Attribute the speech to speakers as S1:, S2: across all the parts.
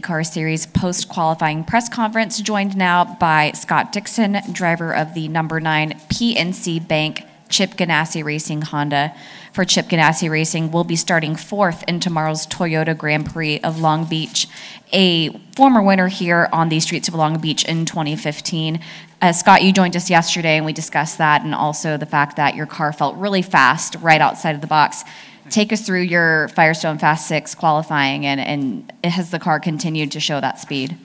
S1: Car Series post qualifying press conference, joined now by Scott Dixon, driver of the number nine PNC Bank Chip Ganassi Racing Honda. For Chip Ganassi Racing, will be starting fourth in tomorrow's Toyota Grand Prix of Long Beach, a former winner here on the streets of Long Beach in 2015. Uh, Scott, you joined us yesterday and we discussed that, and also the fact that your car felt really fast right outside of the box. Take us through your Firestone Fast Six qualifying, and, and has the car continued to show that speed?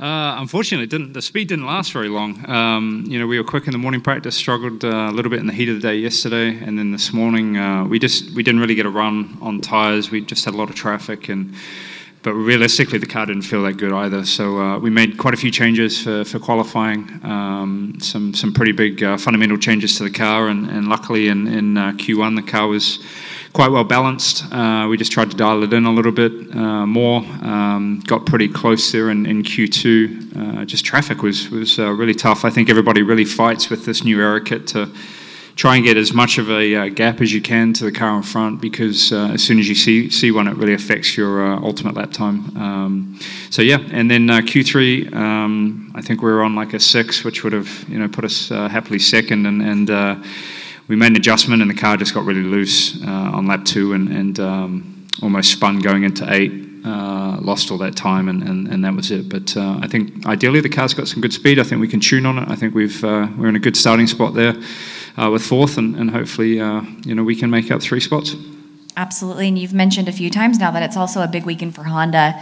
S2: Uh, unfortunately, didn't, the speed didn't last very long. Um, you know, we were quick in the morning practice, struggled uh, a little bit in the heat of the day yesterday, and then this morning uh, we just we didn't really get a run on tires. We just had a lot of traffic, and but realistically, the car didn't feel that good either. So uh, we made quite a few changes for, for qualifying, um, some some pretty big uh, fundamental changes to the car, and, and luckily in, in uh, Q1 the car was quite well balanced. Uh, we just tried to dial it in a little bit uh, more. Um, got pretty close there in, in Q2. Uh, just traffic was was uh, really tough. I think everybody really fights with this new Aero kit to try and get as much of a uh, gap as you can to the car in front because uh, as soon as you see see one, it really affects your ultimate lap time. Um, so yeah, and then Q3, um, I think we were on like a six, which would have you know put us happily second and and we made an adjustment and the car just got really loose uh, on lap two and, and um, almost spun going into eight. Uh, lost all that time and, and, and that was it. But uh, I think ideally the car's got some good speed. I think we can tune on it. I think we've uh, we're in a good starting spot there uh, with fourth, and, and hopefully uh, you know we can make up three spots.
S1: Absolutely, and you've mentioned a few times now that it's also a big weekend for Honda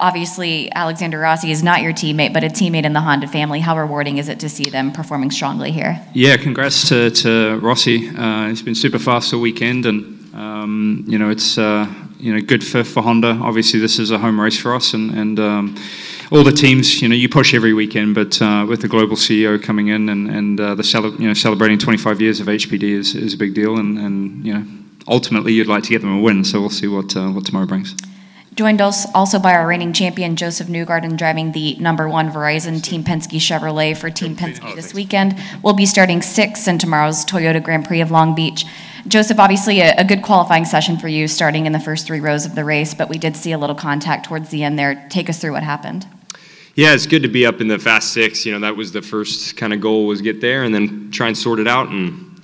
S1: obviously Alexander Rossi is not your teammate, but a teammate in the Honda family. How rewarding is it to see them performing strongly here?
S2: Yeah, congrats to, to Rossi. Uh, he's been super fast all weekend, and um, you know it's uh, you know good for, for Honda. Obviously, this is a home race for us, and and um, all the teams. You know, you push every weekend, but uh, with the global CEO coming in and and uh, the cele- you know celebrating 25 years of HPD is, is a big deal, and and you know ultimately you'd like to get them a win. So we'll see what uh, what tomorrow brings.
S1: Joined us also by our reigning champion, Josef Newgarden, driving the number one Verizon Team Penske Chevrolet for Team Penske this weekend. We'll be starting six in tomorrow's Toyota Grand Prix of Long Beach. Josef, obviously a, a, good qualifying session for you starting in the first three rows of the race, but we did see a little contact towards the end there. Take us through what happened.
S3: Yeah, it's good to be up in the fast six. You know, that was the first kind of goal was get there and then try and sort it out. And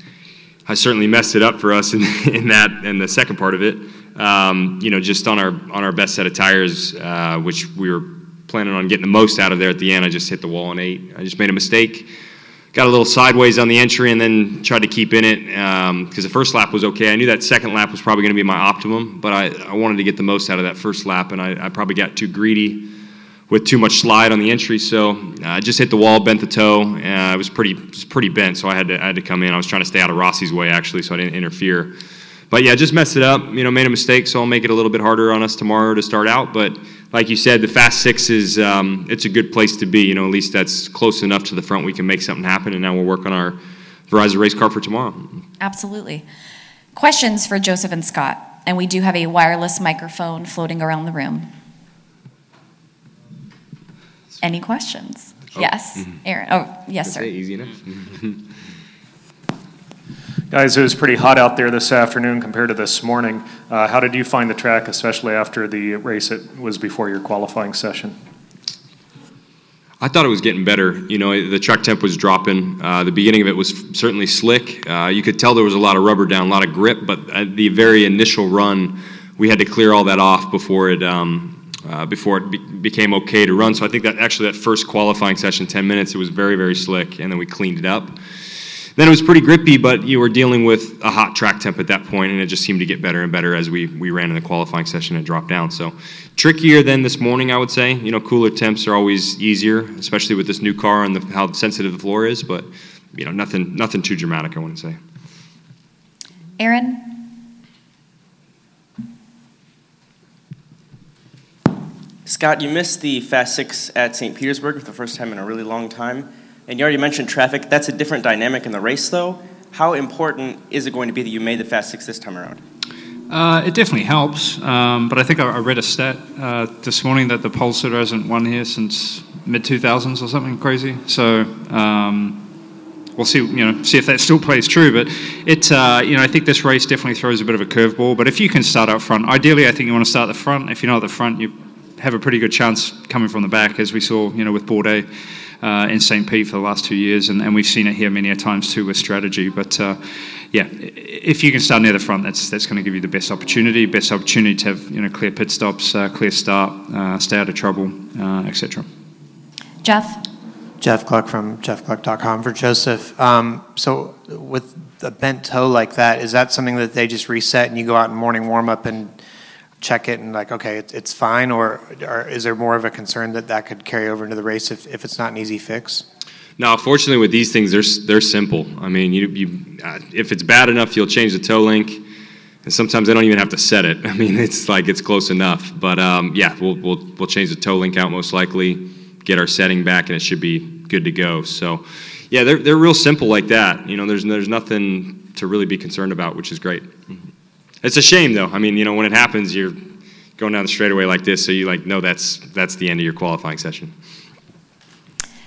S3: I certainly messed it up for us in, in that and the second part of it you know, just on our on our best set of tires, uh, which we were planning on getting the most out of there at the end. I just hit the wall in eight. I just made a mistake. Got a little sideways on the entry and then tried to keep in it because um, the first lap was okay. I knew that second lap was probably going to be my optimum, but I, wanted to get the most out of that first lap, and I, I probably got too greedy with too much slide on the entry. So uh, I just hit the wall, bent the toe. Uh, it was pretty, it was pretty bent, so I had to, I had to come in. I was trying to stay out of Rossi's way actually, so I didn't interfere but yeah, just messed it up. You know, made a mistake, so I'll make it a little bit harder on us tomorrow to start out. But like you said, the Fast Six is um, it's a good place to be. You know, at least that's close enough to the front we can make something happen. And now we'll work on our Verizon race car for tomorrow.
S1: Absolutely. Questions for Josef and Scott, and we do have a wireless microphone floating around the room. Any questions? Oh. Yes, mm-hmm. Aaron. Oh, yes, sir.
S3: Easy enough.
S4: Guys, it was pretty hot out there this afternoon compared to this morning. Uh, how did you find the track, especially after the race it was before your qualifying session?
S3: I thought it was getting better. You know, the track temp was dropping. Uh, the beginning of it was certainly slick. Uh, you could tell there was a lot of rubber down, a lot of grip, but at the very initial run, we had to clear all that off before it um, uh, before it be- became okay to run. So I think that actually that first qualifying session, 10 minutes, it was very very slick, and then we cleaned it up. Then it was pretty grippy, but you were dealing with a hot track temp at that point, and it just seemed to get better and better as we, we ran in the qualifying session and dropped down. So trickier than this morning, I would say. You know, cooler temps are always easier, especially with this new car and the, how sensitive the floor is. But you know, nothing nothing too dramatic, I wouldn't say.
S1: Aaron.
S5: Scott, you missed the Fast Six at St. Petersburg for the first time in a really long time. And you already mentioned traffic. That's a different dynamic in the race, though. How important is it going to be that you made the Fast Six this time around?
S2: Uh, it definitely helps, um, but I think I, I read a stat uh, this morning that the pole hasn't won here since mid 2000s or something crazy. So um, we'll see, you know, see if that still plays true. But it, uh, you know, I think this race definitely throws a bit of a curveball. But if you can start out front, ideally, I think you want to start at the front. If you're not at the front, you have a pretty good chance coming from the back, as we saw, you know, with Bourdais uh, in St. Pete for the last two years, and, and we've seen it here many a times too with strategy. But uh, yeah, if you can start near the front, that's that's going to give you the best opportunity, best opportunity to have you know clear pit stops, uh, clear start, uh, stay out of trouble, uh, etc.
S1: Jeff?
S6: Jeff Gluck from jeffgluck.com for Josef. Um, so with a bent toe like that, is that something that they just reset and you go out in morning warm up and check it and like, okay, it, it's fine, or, or is there more of a concern that that could carry over into the race if, if it's not an easy fix?
S3: No, fortunately with these things, they're they're simple. I mean, you you uh, if it's bad enough, you'll change the toe link, and sometimes I don't even have to set it. I mean, it's like it's close enough. But um, yeah, we'll we'll we'll change the toe link out most likely, get our setting back, and it should be good to go. So, yeah, they're they're real simple like that. You know, there's there's nothing to really be concerned about, which is great. It's a shame though. I mean, you know, when it happens, you're going down the straightaway like this, so you like know that's that's the end of your qualifying session.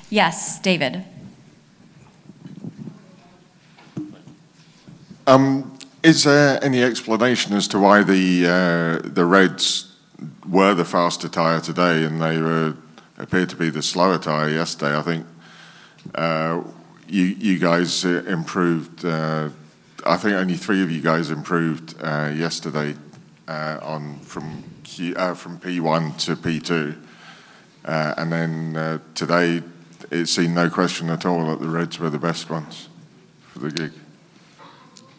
S1: Yes, David.
S7: Um, is there any explanation as to why the uh, the Reds were the faster tyre today and they were appeared to be the slower tyre yesterday? I think uh, you you guys uh, improved. Uh, I think only three of you guys improved uh, yesterday uh, on from Q, from P1 to P2, and then today it seemed no question at all that the Reds were the best ones for the gig.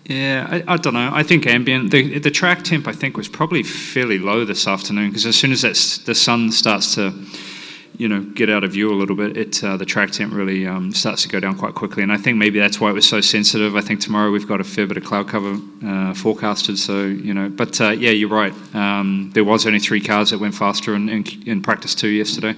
S2: Yeah, I, I, don't know. I think ambient, the, the track temp, I think, was probably fairly low this afternoon because as soon as that's, the sun starts to, you know, get out of view a little bit, it uh, the track temp really um, starts to go down quite quickly. And I think maybe that's why it was so sensitive. I think tomorrow we've got a fair bit of cloud cover uh, forecasted, so you know. But uh, yeah, you're right. Um, there was only three cars that went faster in, in, in practice two yesterday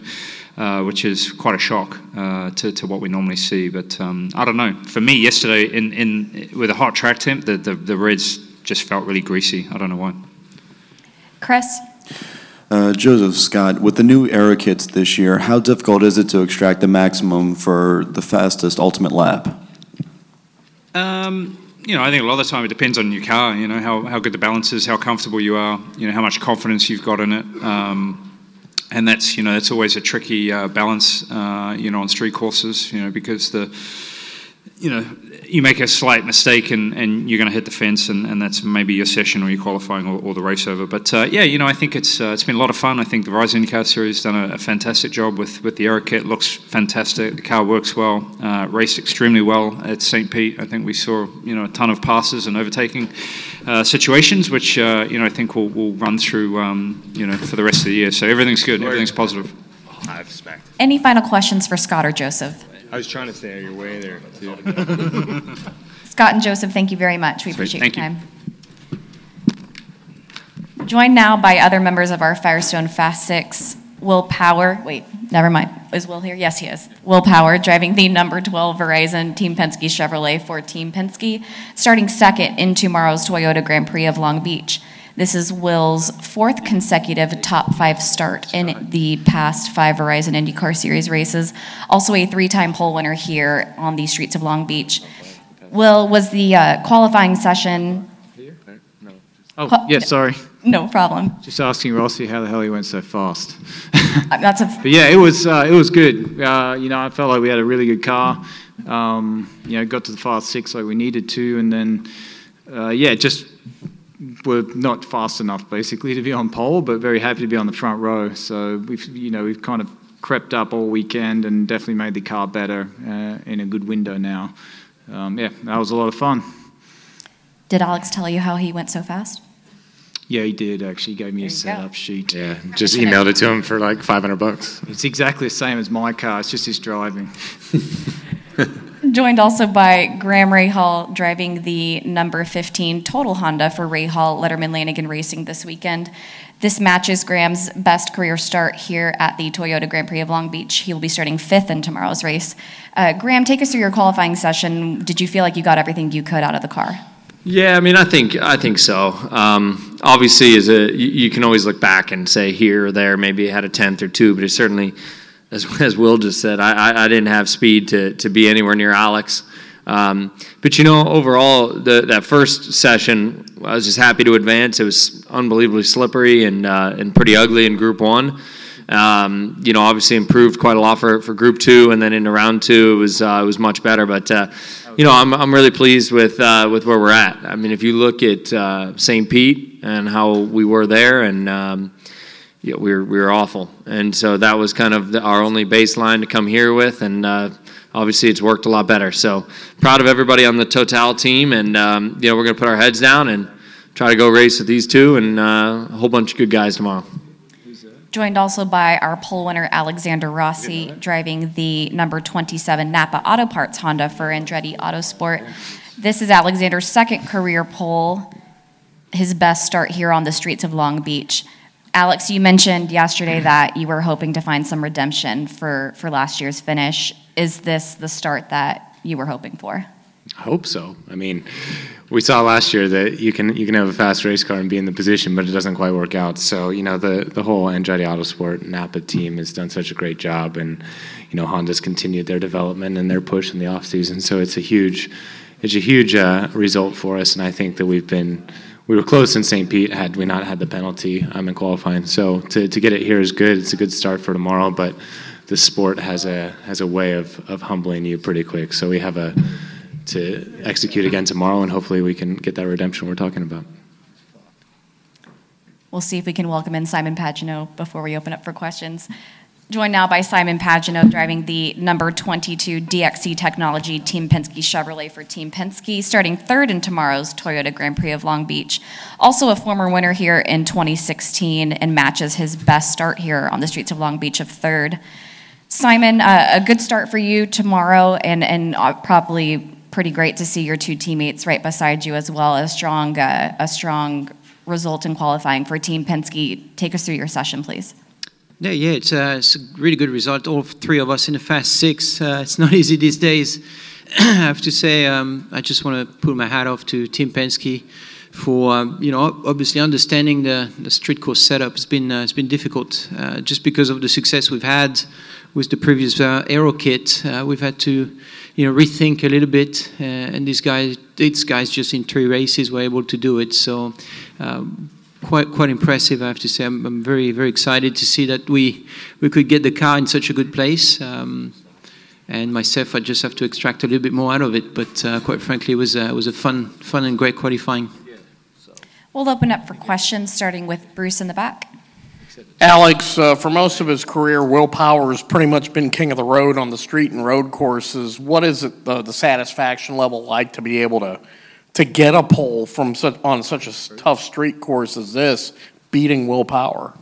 S2: uh, which is quite a shock uh, to, to what we normally see. But um, I don't know. For me, yesterday, in, in with a hot track temp, the, the, the Reds just felt really greasy. I don't know why.
S1: Chris?
S8: Uh, Josef Scott, with the new Aero kits this year, how difficult is it to extract the maximum for the fastest ultimate lap?
S2: Um, you know, I think a lot of the time it depends on your car. You know, how, how good the balance is, how comfortable you are. You know, how much confidence you've got in it. Um, and that's you know that's always a tricky uh, balance uh, you know on street courses you know because the you know you make a slight mistake and, and you're going to hit the fence and, and that's maybe your session or your qualifying or, or the race over but uh, yeah you know I think it's uh, it's been a lot of fun I think the Verizon IndyCar Series done a, a, fantastic job with with the Aero kit looks fantastic the car works well uh, raced extremely well at St Pete I think we saw you know a ton of passes and overtaking uh, situations, which uh, you know I think will will run through um, you know for the rest of the year. So everything's good, everything's positive.
S3: I've.
S1: Any final questions for Scott or Josef?
S3: I was trying to stay out of your way there. Too.
S1: Scott and Joseph, thank you very much. We
S2: Sweet.
S1: appreciate
S2: Thank
S1: your
S2: you.
S1: time. Joined now by other members of our Firestone Fast Six Will Power, wait, never mind. Is Will here? Yes, he is. Will Power driving the number 12 Verizon Team Penske Chevrolet for Team Penske, starting second in tomorrow's Toyota Grand Prix of Long Beach. This is Will's fourth consecutive top five start in the past five Verizon IndyCar Series races. Also, a three time pole winner here on the streets of Long Beach. Will, was the uh, qualifying session.
S9: Oh, yeah, sorry.
S1: No problem.
S9: Just asking Rossi how the hell he went so fast.
S1: Uh, That's a
S9: but yeah, it was uh, it was good. Uh, you know, I felt like we had a really good car. Um, you know, got to the fast six like we needed to, and then uh, yeah, just were not fast enough basically to be on pole, but very happy to be on the front row. So we've you know we've kind of crept up all weekend and definitely made the car better uh, in a good window now. Um, yeah, that was a lot of fun.
S1: Did Alex tell you how he went so fast?
S9: Yeah, he did actually. He gave me a
S1: There you go.
S9: setup sheet.
S3: Yeah, just emailed it to him for like 500 bucks.
S9: It's exactly the same as my car. It's just his driving.
S1: Joined also by Graham Rahal driving the number 15 total Honda for Rahal Letterman Lanigan Racing this weekend. This matches Graham's best career start here at the Toyota Grand Prix of Long Beach. He will be starting fifth in tomorrow's race. Uh, Graham, take us through your qualifying session. Did you feel like you got everything you could out of the car?
S10: Yeah, I mean, I think I think so. Um, obviously, as a you, you can always look back and say here or there, maybe had a tenth or two, but it certainly, as as Will just said, I, I, I didn't have speed to to be anywhere near Alex. Um, but you know, overall, the, that first session, I was just happy to advance. It was unbelievably slippery and uh, and pretty ugly in Group One. Um, you know, obviously improved quite a lot for, for Group Two, and then into round two, it was uh, it was much better. But uh, you know, I'm I'm really pleased with uh, with where we're at. I mean, if you look at uh, St. Pete and how we were there, and um, yeah, we were we were awful, and so that was kind of the, our only baseline to come here with, and uh, obviously it's worked a lot better. So proud of everybody on the Total team, and um, you know we're gonna put our heads down and try to go race with these two and uh, a whole bunch of good guys tomorrow.
S1: Joined also by our pole winner Alexander Rossi, driving the number 27 Napa Auto Parts Honda for Andretti Autosport. This is Alexander's second career pole, his best start here on the streets of Long Beach. Alex, you mentioned yesterday that you were hoping to find some redemption for, for last year's finish. Is this the start that you were hoping for?
S11: I hope so. I mean, we saw last year that you can you can have a fast race car and be in the position, but it doesn't quite work out. So you know the the whole Andretti Autosport Napa team has done such a great job, and you know Honda's continued their development and their push in the off season. So it's a huge it's a huge uh, result for us, and I think that we've been we were close in St. Pete had we not had the penalty um, in qualifying. So to, to get it here is good. It's a good start for tomorrow, but the sport has a has a way of, of humbling you pretty quick. So we have a to execute again tomorrow, and hopefully we can get that redemption we're talking about.
S1: We'll see if we can welcome in Simon Pagenaud before we open up for questions. Joined now by Simon Pagenaud driving the number 22 DXC Technology Team Penske Chevrolet for Team Penske, starting third in tomorrow's Toyota Grand Prix of Long Beach. Also a former winner here in 2016 and matches his best start here on the streets of Long Beach of third. Simon, uh, a good start for you tomorrow, and, and uh, probably pretty great to see your two teammates right beside you as well. A strong, uh, a strong result in qualifying for Team Penske. Take us through your session, please.
S12: Yeah, yeah, it's, uh, it's a really good result. All three of us in the fast six. Uh, it's not easy these days. I have to say, um, I just want to put my hat off to Team Penske for um, you know obviously understanding the, the street course setup. It's been uh, it's been difficult uh, just because of the success we've had with the previous uh, aero kit. Uh, we've had to you know rethink a little bit, and these guys these guys just in three races were able to do it. So. Um, quite quite impressive. I have to say, I'm, I'm, very very excited to see that we we could get the car in such a good place. Um, and myself, I just have to extract a little bit more out of it. But uh, quite frankly, it was uh, it was a fun fun and great qualifying.
S1: We'll open up for questions, starting with Bruce in the back.
S13: Alex, uh, for most of his career, Will Power has pretty much been king of the road on the street and road courses. What is it the, the satisfaction level like to be able to to get a pole from such, on such a tough street course as this, beating Will Power.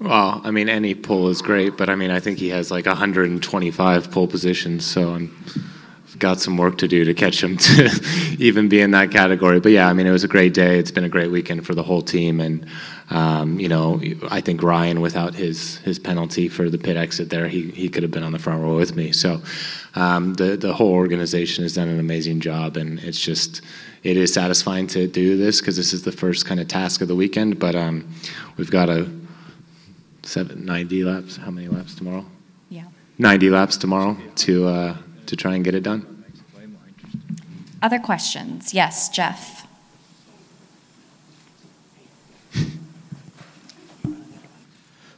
S11: Well, I mean, any pole is great, but I mean, I think he has like 125 pole positions, so I'm, got some work to do to catch him to even be in that category. But yeah, I mean, it was a great day. It's been a great weekend for the whole team, and um, you know, I think Ryan, without his his penalty for the pit exit there, he he could have been on the front row with me. So um, the the whole organization has done an amazing job, and it's just it is satisfying to do this because this is the first kind of task of the weekend. But um, we've got a seven, 90 laps. How many laps tomorrow?
S1: Yeah.
S11: 90 laps tomorrow to uh, to try and get it done.
S1: Other questions? Yes, Jeff.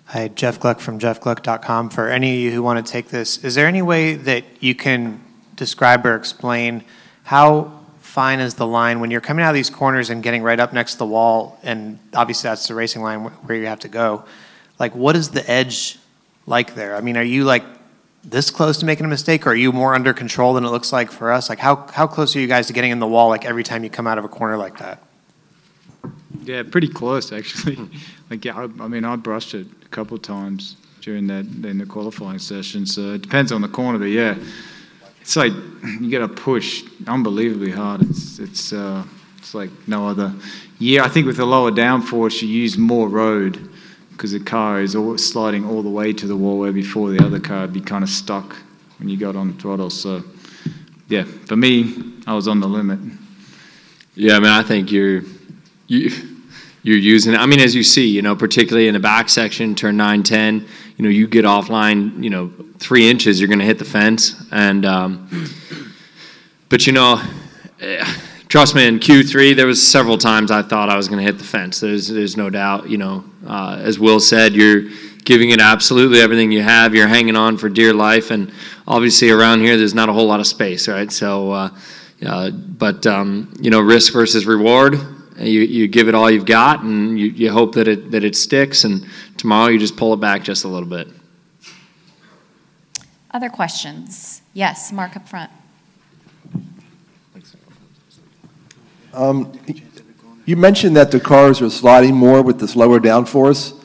S6: Hi, Jeff Gluck from jeffgluck.com. For any of you who want to take this, is there any way that you can describe or explain how fine is the line when you're coming out of these corners and getting right up next to the wall, and obviously that's the racing line where you have to go? Like, what is the edge like there? I mean, are you like this close to making a mistake, or are you more under control than it looks like for us? Like, how, how close are you guys to getting in the wall, like every time you come out of a corner like that?
S9: Yeah, pretty close actually. like, yeah, I, I mean, I brushed it a couple times during that in the qualifying session. So it depends on the corner, but yeah, it's like you got to push unbelievably hard. It's it's uh, it's like no other. Yeah, I think with the lower downforce, you use more road because the car is all, sliding all the way to the wall, where before the other car would be kind of stuck when you got on throttle. So yeah, for me, I was on the limit.
S10: Yeah, I mean, I think you're you you're using. I mean, as you see, you know, particularly in the back section, turn 9, 10, you know, you get offline, you know, three inches, you're going to hit the fence. And, um, but, you know, eh, trust me, in Q3, there was several times I thought I was going to hit the fence. There's, there's no doubt, you know, uh, as Will said, you're, giving it absolutely everything you have. You're hanging on for dear life, and obviously around here, there's not a whole lot of space, right? So, uh, but um, you know, risk versus reward. You, you give it all you've got, and you, you hope that it that it sticks. And tomorrow, you just pull it back just a little bit.
S1: Other questions? Yes, Mark up front.
S14: You mentioned that the cars are sliding more with this lower downforce.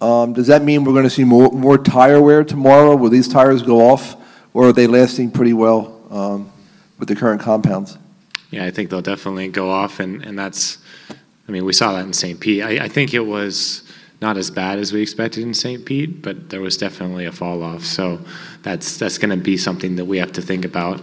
S14: Um, Does that mean we're going to see more, more tire wear tomorrow? Will these tires go off, or are they lasting pretty well um, with the current compounds?
S11: Yeah, I think they'll definitely go off, and, and that's, I mean, we saw that in St. Pete. I, I think it was not as bad as we expected in St. Pete, but there was definitely a fall off. So that's that's going to be something that we have to think about,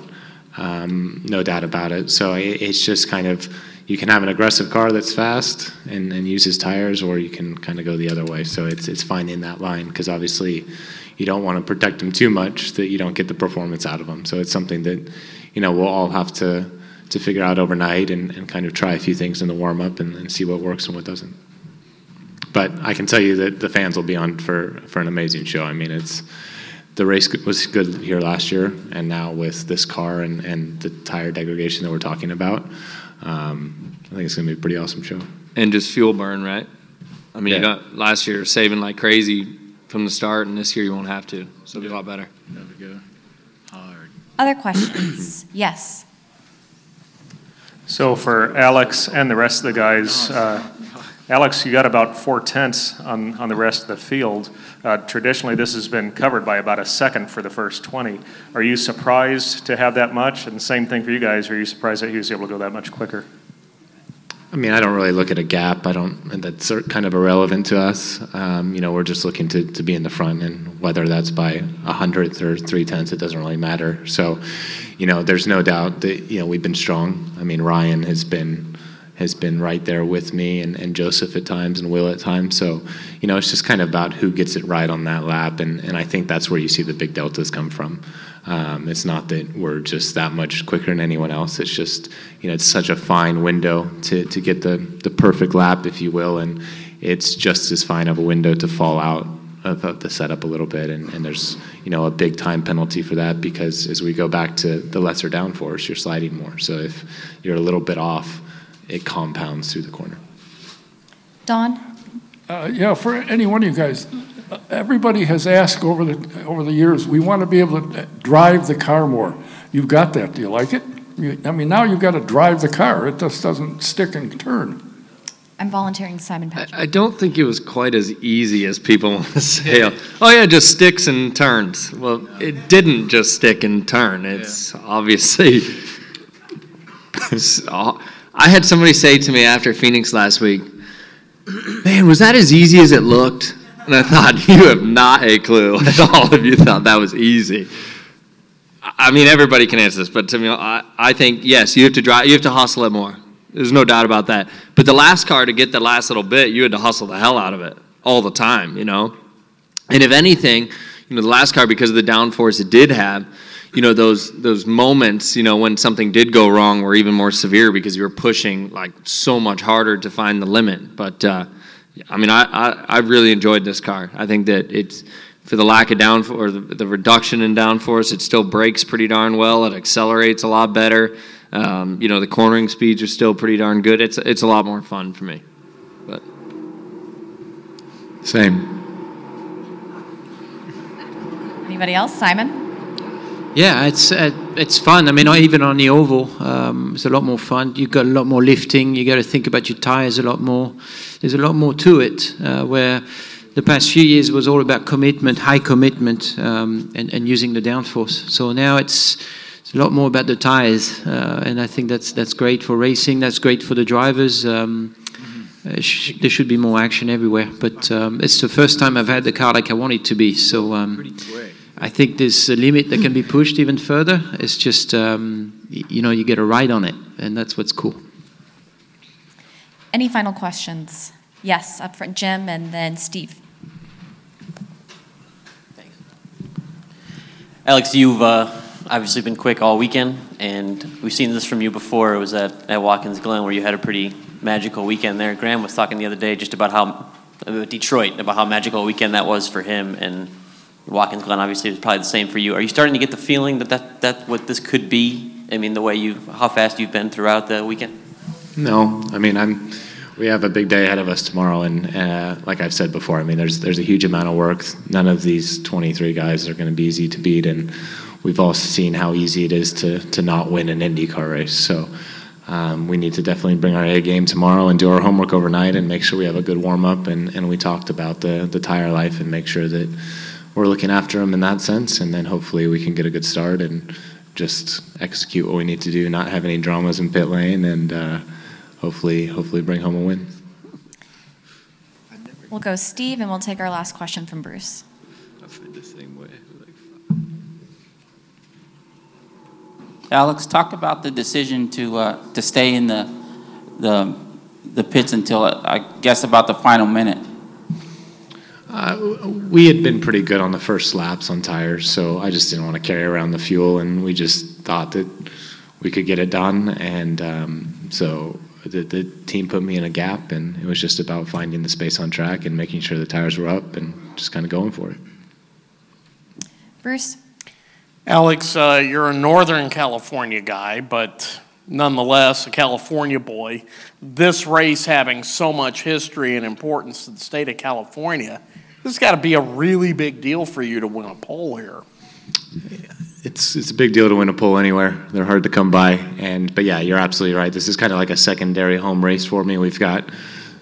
S11: um, no doubt about it. So it, it's just kind of you can have an aggressive car that's fast and, and uses tires, or you can kind of go the other way. So it's it's finding that line because obviously you don't want to protect them too much that you don't get the performance out of them. So it's something that you know we'll all have to to figure out overnight and, and kind of try a few things in the warm up and, and see what works and what doesn't. But I can tell you that the fans will be on for, for an amazing show. I mean, it's the race was good here last year, and now with this car and, and the tire degradation that we're talking about, um, I think it's going to be a pretty awesome show.
S10: And just fuel burn, right? I mean, you got last year saving like crazy from the start, and this year you won't have to. So it'll be a lot better.
S1: hard Other questions? Yes.
S4: So for Alex and the rest of the guys, uh, Alex, you got about four tenths on, on the rest of the field. Uh, Traditionally, this has been covered by about a second for the first 20. Are you surprised to have that much? And the same thing for you guys, are you surprised that he was able to go that much quicker?
S11: I mean, I don't really look at a gap. I don't, that's kind of irrelevant to us. Um, you know, we're just looking to, to be in the front, and whether that's by a hundredth or three tenths, it doesn't really matter. So, you know, there's no doubt that you know we've been strong. I mean, Ryan has been has been right there with me, and, and Josef at times, and Will at times. So, you know, it's just kind of about who gets it right on that lap, and, and I think that's where you see the big deltas come from. Um, it's not that we're just that much quicker than anyone else. It's just, you know, it's such a fine window to, to get the, the perfect lap, if you will, and it's just as fine of a window to fall out of, of the setup a little bit. And, and there's, you know, a big time penalty for that because as we go back to the lesser downforce, you're sliding more. So if you're a little bit off, it compounds through the corner.
S1: Don?
S15: Uh, Yeah, for any one of you guys, uh, everybody has asked over the, over the years, we want to be able to drive the car more. You've got that, do you like it? You- I mean, now you've got to drive the car, it just doesn't stick and turn.
S1: I'm volunteering Simon Patrick.
S10: I don't think it was quite as easy as people want to say. Oh yeah, just sticks and turns. Well, it didn't just stick and turn. It's obviously. I had somebody say to me after Phoenix last week, "Man, was that as easy as it looked?" And I thought, "You have not a clue at all if you thought that was easy." I mean, everybody can answer this, but to me, I, I think yes, you have to drive. You have to hustle it more. There's no doubt about that. But the last car to get the last little bit, you had to hustle the hell out of it all the time, you know. And if anything, you know, the last car because of the downforce it did have, you know, those those moments, you know, when something did go wrong were even more severe because you were pushing like so much harder to find the limit. But uh, I mean, I, I I really enjoyed this car. I think that it's for the lack of downforce or the, the reduction in downforce, it still brakes pretty darn well. It accelerates a lot better. Um, you know, the cornering speeds are still pretty darn good. It's it's a lot more fun for me. But
S11: same.
S1: Anybody else? Simon?
S12: Yeah, it's uh, it's fun. I mean, even on the oval, um, it's a lot more fun. You've got a lot more lifting. You got to think about your tires a lot more. There's a lot more to it. Uh, where the past few years was all about commitment, high commitment, um, and and using the downforce. So now it's it's a lot more about the tires, uh, and I think that's that's great for racing. That's great for the drivers. Um, uh, sh- there should be more action everywhere, but um, it's the first time I've had the car like I want it to be. So um, I think there's a limit that can be pushed even further. It's just um, you know you get a ride on it, and that's what's cool.
S1: Any final questions? Yes, up front, Jim and then Steve. Thanks.
S16: Alex, you've uh, obviously been quick all weekend, and we've seen this from you before. It was at, at Watkins Glen where you had a pretty magical weekend there. Graham was talking the other day just about how uh, Detroit about how magical a weekend that was for him, and Watkins Glen obviously was probably the same for you. Are you starting to get the feeling that, that that's what this could be? I mean, the way you, how fast you've been throughout the weekend.
S11: No, I mean I'm. We have a big day ahead of us tomorrow, and uh, like I've said before, I mean there's there's a huge amount of work. None of these 23 guys are going to be easy to beat, and we've all seen how easy it is to to not win an IndyCar race. So um, we need to definitely bring our A game tomorrow and do our homework overnight and make sure we have a good warm up. And, and we talked about the the tire life and make sure that we're looking after them in that sense, and then hopefully we can get a good start and just execute what we need to do, not have any dramas in pit lane, and uh, hopefully hopefully bring home a win.
S1: We'll go Steve, and we'll take our last question from Bruce.
S17: Alex, talk about the decision to uh, to stay in the the the pits until uh, I guess about the final minute.
S11: Uh, we had been pretty good on the first laps on tires, so I just didn't want to carry around the fuel, and we just thought that we could get it done, and um, so the, the team put me in a gap, and it was just about finding the space on track and making sure the tires were up, and just kind of going for it.
S1: Bruce?
S13: Alex, uh, you're a Northern California guy, but nonetheless a California boy. This race having so much history and importance to the state of California, this has got to be a really big deal for you to win a pole here.
S11: It's it's a big deal to win a pole anywhere. They're hard to come by, and but yeah, you're absolutely right. This is kind of like a secondary home race for me. We've got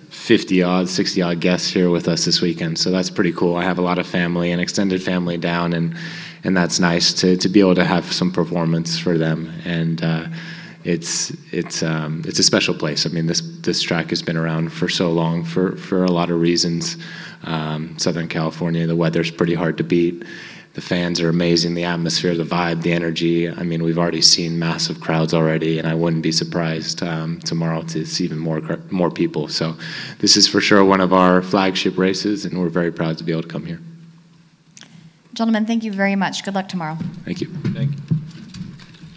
S11: 50 odd, 60 odd guests here with us this weekend, so that's pretty cool. I have a lot of family and extended family down, and and that's nice to to be able to have some performance for them and. Uh, it's it's um, it's a special place. I mean, this this track has been around for so long for for a lot of reasons. Um, Southern California, the weather's pretty hard to beat. The fans are amazing. The atmosphere, the vibe, the energy. I mean, we've already seen massive crowds already, and I wouldn't be surprised um, tomorrow to see even more more people. So, this is for sure one of our flagship races, and we're very proud to be able to come here.
S1: Gentlemen, thank you very much. Good luck tomorrow.
S11: Thank you.
S2: Thank you.